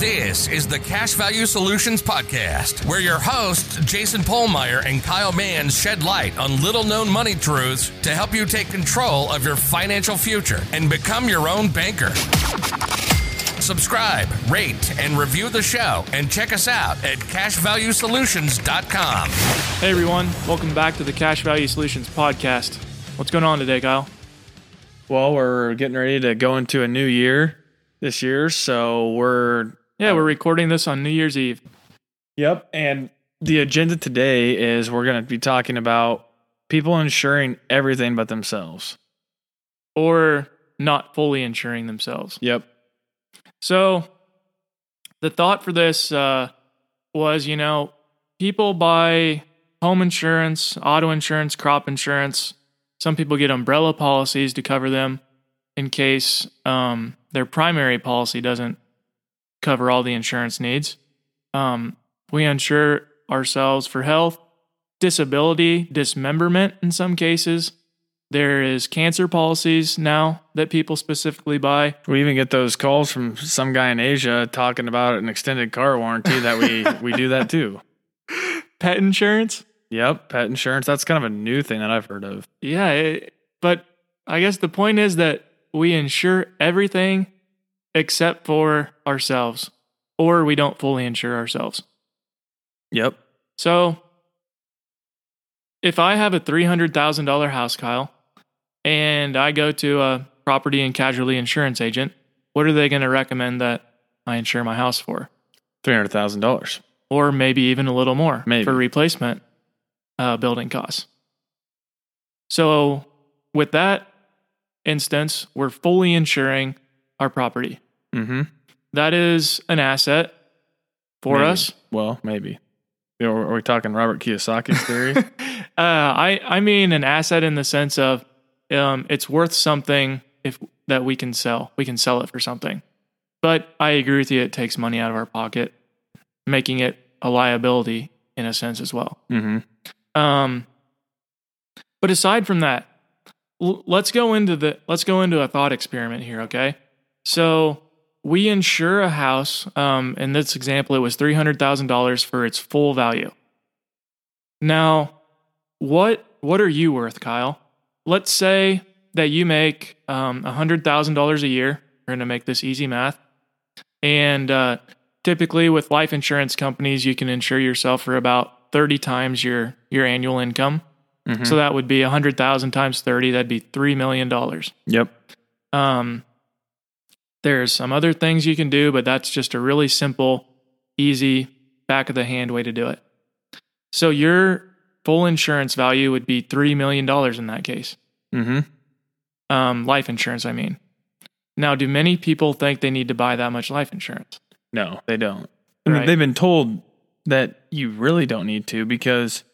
This is the Cash Value Solutions Podcast, where your hosts, Jason Pohlmeier and Kyle Mans, shed light on little known money truths to help you take control of your financial future and become your own banker. Subscribe, rate, and review the show, and check us out at cashvaluesolutions.com. Hey everyone, welcome back to the Cash Value Solutions podcast. What's going on today, Kyle? Well, we're getting ready to go into a new year this year, so we're Yeah, we're recording this on New Year's Eve. Yep. And the agenda today is we're going to be talking about people insuring everything but themselves. Or not fully insuring themselves. Yep. So the thought for this uh, was, you know, people buy home insurance, auto insurance, crop insurance. Some people get umbrella policies to cover them in case um, their primary policy doesn't cover all the insurance needs. Um, we insure ourselves for health, disability, dismemberment in some cases. There is cancer policies now that people specifically buy. We even get those calls from some guy in Asia talking about an extended car warranty that we we do that too. Pet insurance. Yep, pet insurance. That's kind of a new thing that I've heard of. Yeah, it, but I guess the point is that we insure everything except for ourselves, or we don't fully insure ourselves. Yep. So, if I have a $300,000 house, Kyle, and I go to a property and casualty insurance agent, what are they going to recommend that I insure my house for? $300,000. Or maybe even a little more Maybe. for replacement uh, building costs. So, with that instance, we're fully insuring our property. Mhm. That is an asset for Maybe. us. Well, maybe. You know, Are we talking Robert Kiyosaki's theory? Uh, I I mean an asset in the sense of um, it's worth something if that we can sell. We can sell it for something. But I agree with you. It takes money out of our pocket, making it a liability in a sense as well. mm-hmm. Um, but aside from that, let's go into the let's go into a thought experiment here. Okay, so we insure a house. Um, in this example, it was three hundred thousand dollars for its full value. Now, what what are you worth, Kyle? Let's say that you make um, hundred thousand dollars a year. We're gonna make this easy math, and uh, typically with life insurance companies, you can insure yourself for about thirty times your your annual income. Mhm. So that would be a hundred thousand times thirty. That'd be three million dollars. Yep. Um, there's some other things you can do, but that's just a really simple, easy, back of the hand way to do it. So your full insurance value would be $3 million in that case. Mm-hmm. Um, life insurance, I mean. Now, do many people think they need to buy that much life insurance? No, they don't. I mean, Right. they've been told that you really don't need to because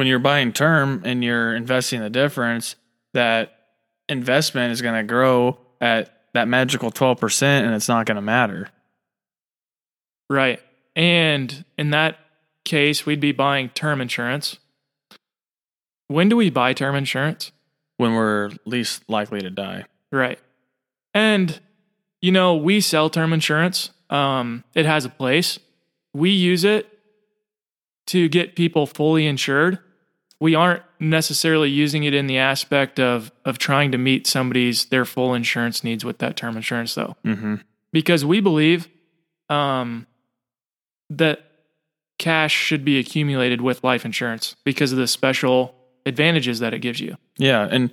when you're buying term and you're investing the difference, that investment is going to grow at that magical 12% and it's not going to matter. Right. And in that case, we'd be buying term insurance. When do we buy term insurance? when we're least likely to die. Right. And, you know, we sell term insurance. Um, it has a place. We use it to get people fully insured. We aren't necessarily using it in the aspect of of trying to meet somebody's their full insurance needs with that term insurance though. Mm-hmm. Because we believe um, that cash should be accumulated with life insurance because of the special advantages that it gives you. Yeah, and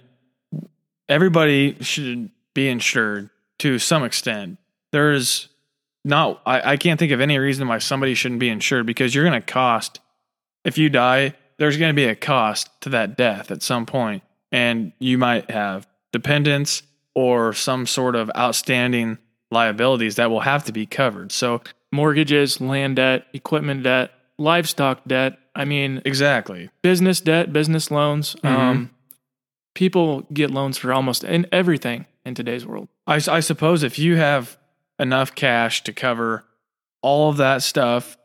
everybody should be insured to some extent. There's not, I, I can't think of any reason why somebody shouldn't be insured because you're going to cost, if you die, there's going to be a cost to that death at some point, and you might have dependents or some sort of outstanding liabilities that will have to be covered. So, Mortgages, land debt, equipment debt, livestock debt. I mean, exactly. business debt, business loans. Um, people get loans for almost in everything in today's world. I suppose if you have enough cash to cover all of that stuff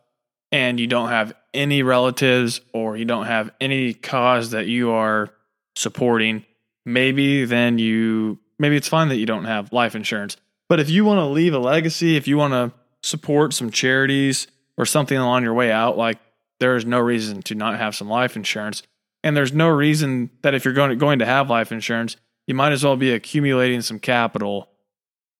and you don't have any relatives or you don't have any cause that you are supporting, maybe then you maybe it's fine that you don't have life insurance. But if you want to leave a legacy, if you want to support some charities or something along your way out, like there is no reason to not have some life insurance. And there's no reason that if you're going to, going to have life insurance, you might as well be accumulating some capital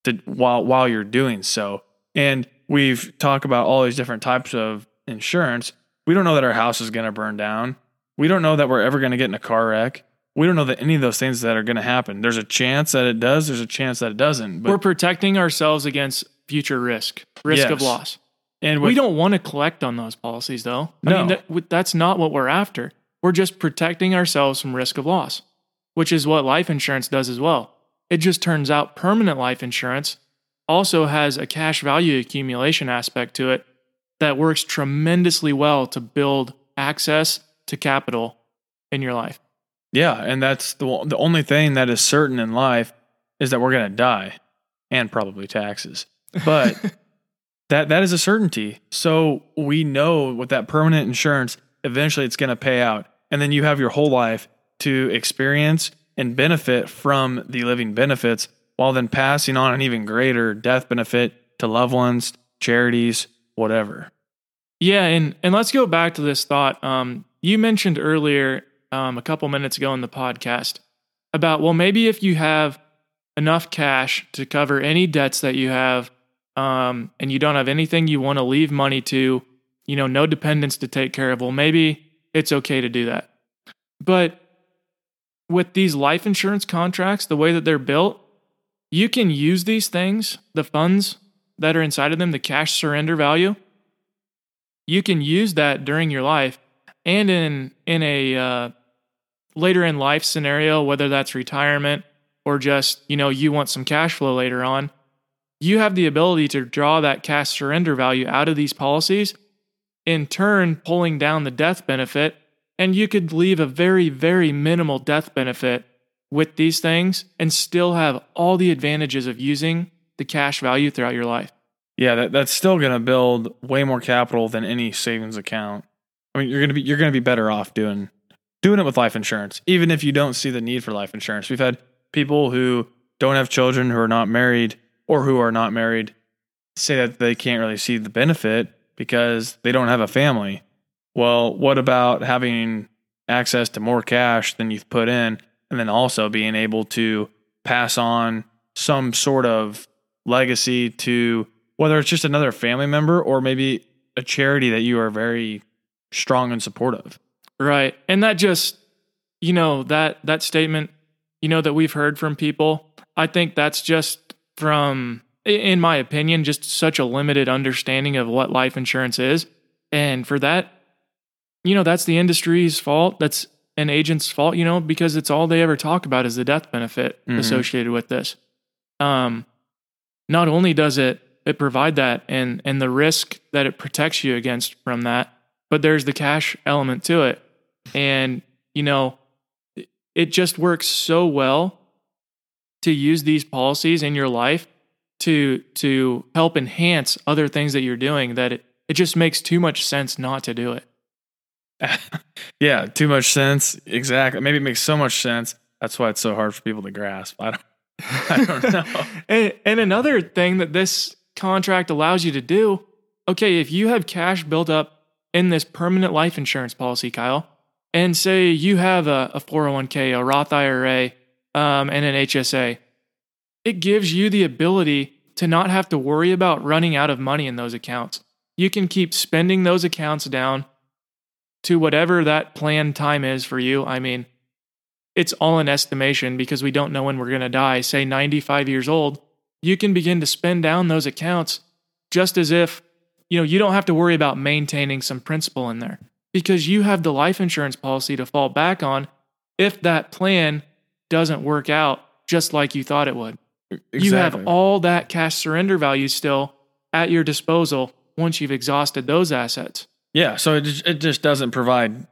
to, while while you're doing so. And we've talked about all these different types of insurance. We don't know that our house is going to burn down. We don't know that we're ever going to get in a car wreck. We don't know that any of those things that are going to happen. There's a chance that it does. There's a chance that it doesn't. But We're protecting ourselves against future risk, risk of loss. and we don't want to collect on those policies, though. I No. mean, that, that's not what we're after. We're just protecting ourselves from risk of loss, which is what life insurance does as well. It just turns out permanent life insurance also has a cash value accumulation aspect to it that works tremendously well to build access to capital in your life. Yeah, and that's the the only thing that is certain in life is that we're going to die and probably taxes. But that that is a certainty. So we know with that permanent insurance eventually it's going to pay out. And then you have your whole life to experience and benefit from the living benefits while then passing on an even greater death benefit to loved ones, charities, whatever. Yeah, and and let's go back to this thought. Um, you mentioned earlier, um, a couple minutes ago in the podcast, about well, maybe if you have enough cash to cover any debts that you have, um, and you don't have anything you want to leave money to, you know, no dependents to take care of. Well, maybe it's okay to do that. But with these life insurance contracts, the way that they're built, you can use these things, the funds that are inside of them, the cash surrender value you can use that during your life and in in a uh, later in life scenario whether that's retirement or just you know you want some cash flow later on you have the ability to draw that cash surrender value out of these policies in turn pulling down the death benefit and you could leave a very very minimal death benefit with these things and still have all the advantages of using the cash value throughout your life Yeah, that, that's still going to build way more capital than any savings account. I mean, you're going to be you're going to be better off doing doing it with life insurance, even if you don't see the need for life insurance. We've had people who don't have children, who are not married, or who are not married, say that they can't really see the benefit because they don't have a family. Well, what about having access to more cash than you've put in, and then also being able to pass on some sort of legacy to whether it's just another family member or maybe a charity that you are very strong and supportive. Right. And that just, you know, that that statement, you know, that we've heard from people, I think that's just from in my opinion just such a limited understanding of what life insurance is. And for that, you know, that's the industry's fault. That's an agent's fault, you know, because it's all they ever talk about is the death benefit Mhm. associated with this. Um not only does it it provide that and and the risk that it protects you against from that, but there's the cash element to it. And you know, it- just works so well to use these policies in your life to to help enhance other things that you're doing that it, it just makes too much sense not to do it. yeah, too much sense. Exactly. Maybe it makes so much sense. That's why it's so hard for people to grasp. I don't I don't know. and, and another thing that this contract allows you to do okay, if you have cash built up in this permanent life insurance policy, Kyle, and say you have a, a 401k, a Roth IRA, um, and an HSA, it gives you the ability to not have to worry about running out of money in those accounts. You can keep spending those accounts down to whatever that planned time is for you. I mean, it's all an estimation because we don't know when we're going to die, say 95 years old, you can begin to spend down those accounts just as if, you know, you don't have to worry about maintaining some principal in there because you have the life insurance policy to fall back on if that plan doesn't work out just like you thought it would. You have all that cash surrender value still at your disposal once you've exhausted those assets. Yeah, so it just, it just doesn't provide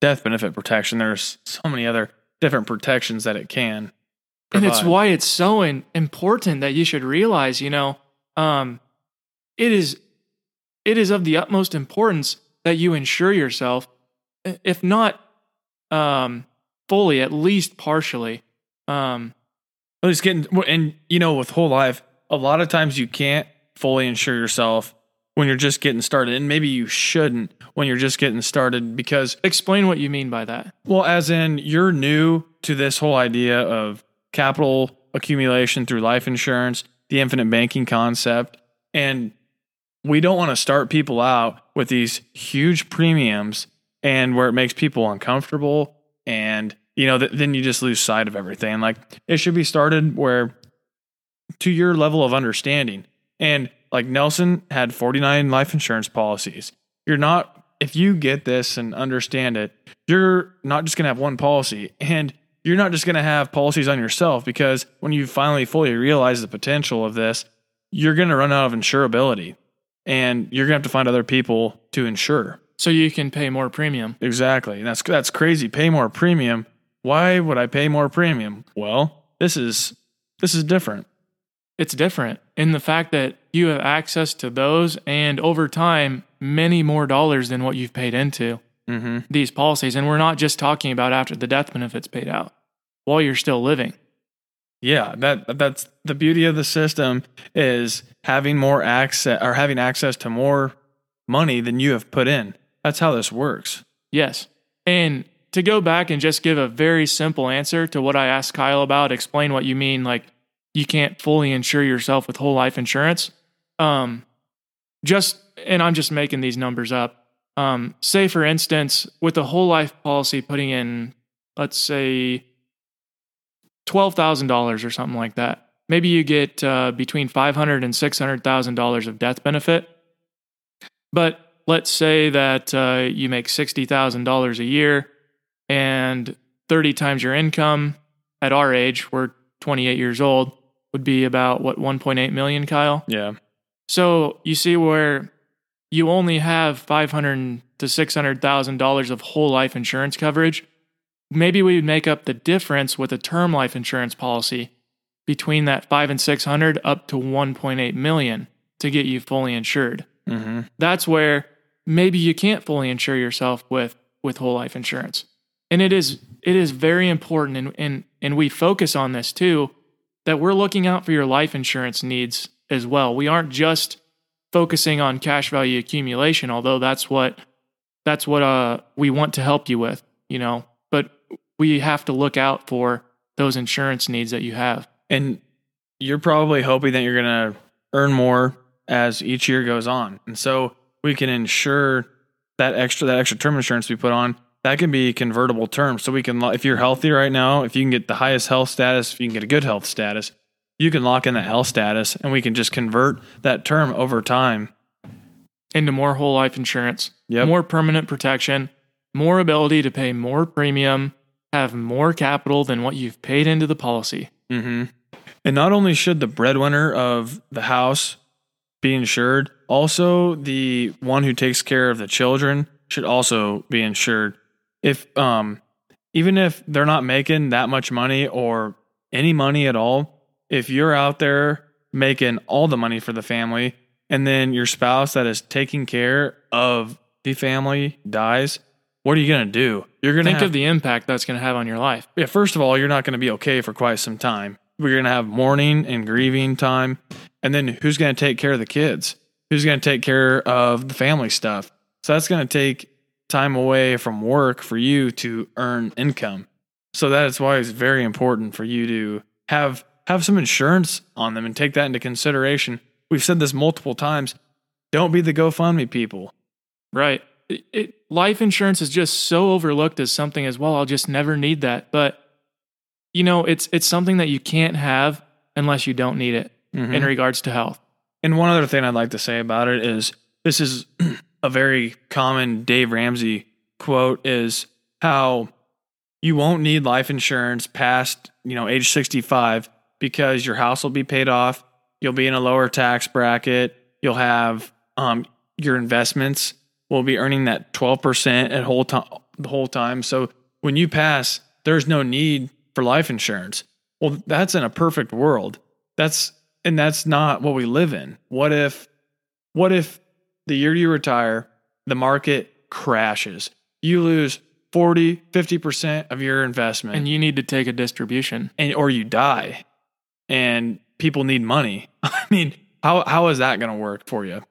death benefit protection. There's so many other different protections that it can. And it's why it's so in, important that you should realize, you know, um, it is it is of the utmost importance that you insure yourself, if not um, fully, at least partially. Um, At least getting and you know with whole life, a lot of times you can't fully insure yourself when you're just getting started. And maybe you shouldn't when you're just getting started because, Explain what you mean by that. well, as in you're new to this whole idea of capital accumulation through life insurance, the infinite banking concept. And we don't want to start people out with these huge premiums and where it makes people uncomfortable. And, you know, th- then you just lose sight of everything. Like it should be started where to your level of understanding. And like Nelson had 49 life insurance policies. You're not, if you get this and understand it, you're not just going to have one policy and you're not just going to have policies on yourself because when you finally fully realize the potential of this, you're going to run out of insurability and you're going to have to find other people to insure. So you can pay more premium. Exactly. That's that's crazy. Pay more premium. Why would I pay more premium? Well, this is this is different. It's different in the fact that you have access to those and over time, many more dollars than what you've paid into Mm-hmm. these policies. And we're not just talking about after the death benefits paid out while you're still living. Yeah, that that's the beauty of the system is having more access or having access to more money than you have put in. That's how this works. Yes. And to go back and just give a very simple answer to what I asked Kyle about, explain what you mean, like you can't fully insure yourself with whole life insurance. Um, just, and I'm just making these numbers up. Um, say, for instance, with a whole life policy putting in, let's say, $12,000 or something like that. Maybe you get uh, between $500 and $600,000 of death benefit. But let's say that uh, you make $60,000 a year and 30 times your income at our age, we're 28 years old, would be about what, 1.8 million, Kyle? Yeah. So you see where you only have 500 to $600,000 of whole life insurance coverage. Maybe we would make up the difference with a term life insurance policy between that 5 and 600 up to 1.8 million to get you fully insured Mm-hmm. that's where maybe you can't fully insure yourself with with whole life insurance and it is it is very important and and and we focus on this too that we're looking out for your life insurance needs as well we aren't just focusing on cash value accumulation although that's what that's what uh we want to help you with you know but we have to look out for those insurance needs that you have And you're probably hoping that you're going to earn more as each year goes on. And so we can ensure that extra that extra term insurance we put on that can be convertible terms. So we can if you're healthy right now, if you can get the highest health status, if you can get a good health status, you can lock in that health status and we can just convert that term over time. into more whole life insurance, Yep. more permanent protection, more ability to pay more premium, have more capital than what you've paid into the policy. Mm-hmm. And not only should the breadwinner of the house be insured, also the one who takes care of the children should also be insured. If um even if they're not making that much money or any money at all, if you're out there making all the money for the family and then your spouse that is taking care of the family dies, what are you going to do? You're going to Think have of the impact that's going to have on your life. yeah, first of all, you're not going to be okay for quite some time. We're going to have mourning and grieving time. And then who's going to take care of the kids? Who's going to take care of the family stuff? So that's going to take time away from work for you to earn income. So that is why it's very important for you to have have some insurance on them and take that into consideration. We've said this multiple times. Don't be the GoFundMe people. Right. It, it, life insurance is just so overlooked as something as well. I'll just never need that. But you know, it's it's something that you can't have unless you don't need it mm-hmm. in regards to health. And one other thing I'd like to say about it is this is a very common Dave Ramsey quote is how you won't need life insurance past, you know, age 65 because your house will be paid off, you'll be in a lower tax bracket, you'll have um your investments will be earning that 12% at whole time the whole time. So when you pass, there's no need for life insurance. Well, that's in a perfect world. That's and that's not what we live in. What if what if the year you retire, the market crashes? You lose 40, 50% of your investment And you need to take a distribution. and or you die. And people need money. I mean, how how is that going to work for you?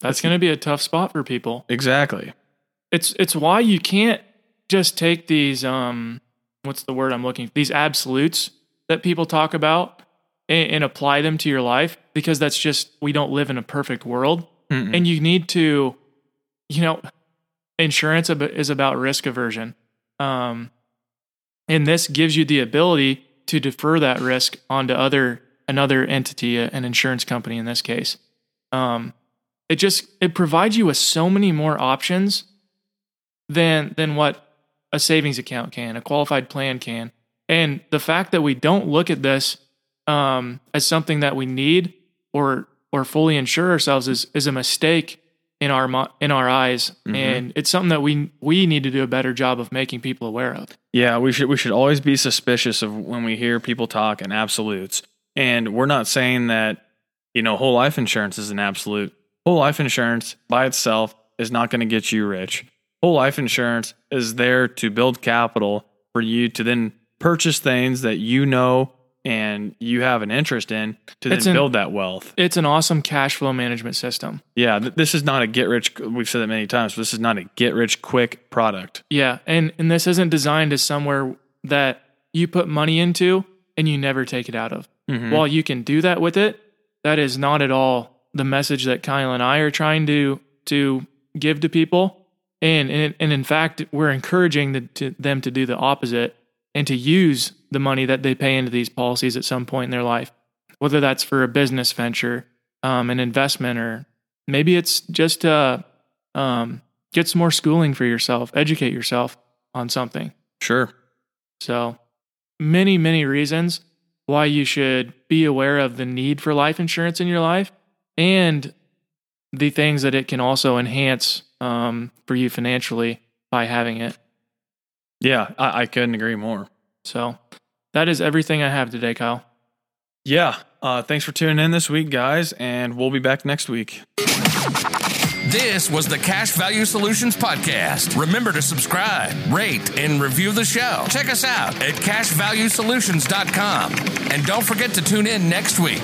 That's going to be a tough spot for people. Exactly. It's it's why you can't just take these um what's the word I'm looking for? these absolutes that people talk about and, and apply them to your life because that's just we don't live in a perfect world Mm-mm. and you need to you know insurance is about risk aversion um and this gives you the ability to defer that risk onto other another entity an insurance company in this case um it just it provides you with so many more options than than what a savings account can, a qualified plan can. And the fact that we don't look at this um, as something that we need or or fully insure ourselves is is a mistake in our in our eyes, Mhm. and it's something that we we need to do a better job of making people aware of. Yeah, we should we should always be suspicious of when we hear people talk in absolutes. And we're not saying that you know whole life insurance is an absolute. Whole life insurance by itself is not going to get you rich. Whole life insurance is there to build capital for you to then purchase things that you know and you have an interest in to then an- build that wealth. It's an awesome cash flow management system. Yeah, th- this is not a get rich. We've said that many times. But this is not a get rich quick product. Yeah, and and this isn't designed as somewhere that you put money into and you never take it out of. Mhm. While you can do that with it, that is not at all the message that Kyle and I are trying to to give to people. And and, and in fact, we're encouraging the, to, them to do the opposite and to use the money that they pay into these policies at some point in their life, whether that's for a business venture, um, an investment, or maybe it's just uh, um, get some more schooling for yourself, educate yourself on something. Sure. So, many, many reasons why you should be aware of the need for life insurance in your life and the things that it can also enhance um, for you financially by having it. Yeah, I, I couldn't agree more. So, that is everything I have today, Kyle. Yeah. Uh, thanks for tuning in this week, guys, and we'll be back next week. This was the Cash Value Solutions Podcast. Remember to subscribe, rate, and review the show. Check us out at cashvaluesolutions.com. And don't forget to tune in next week.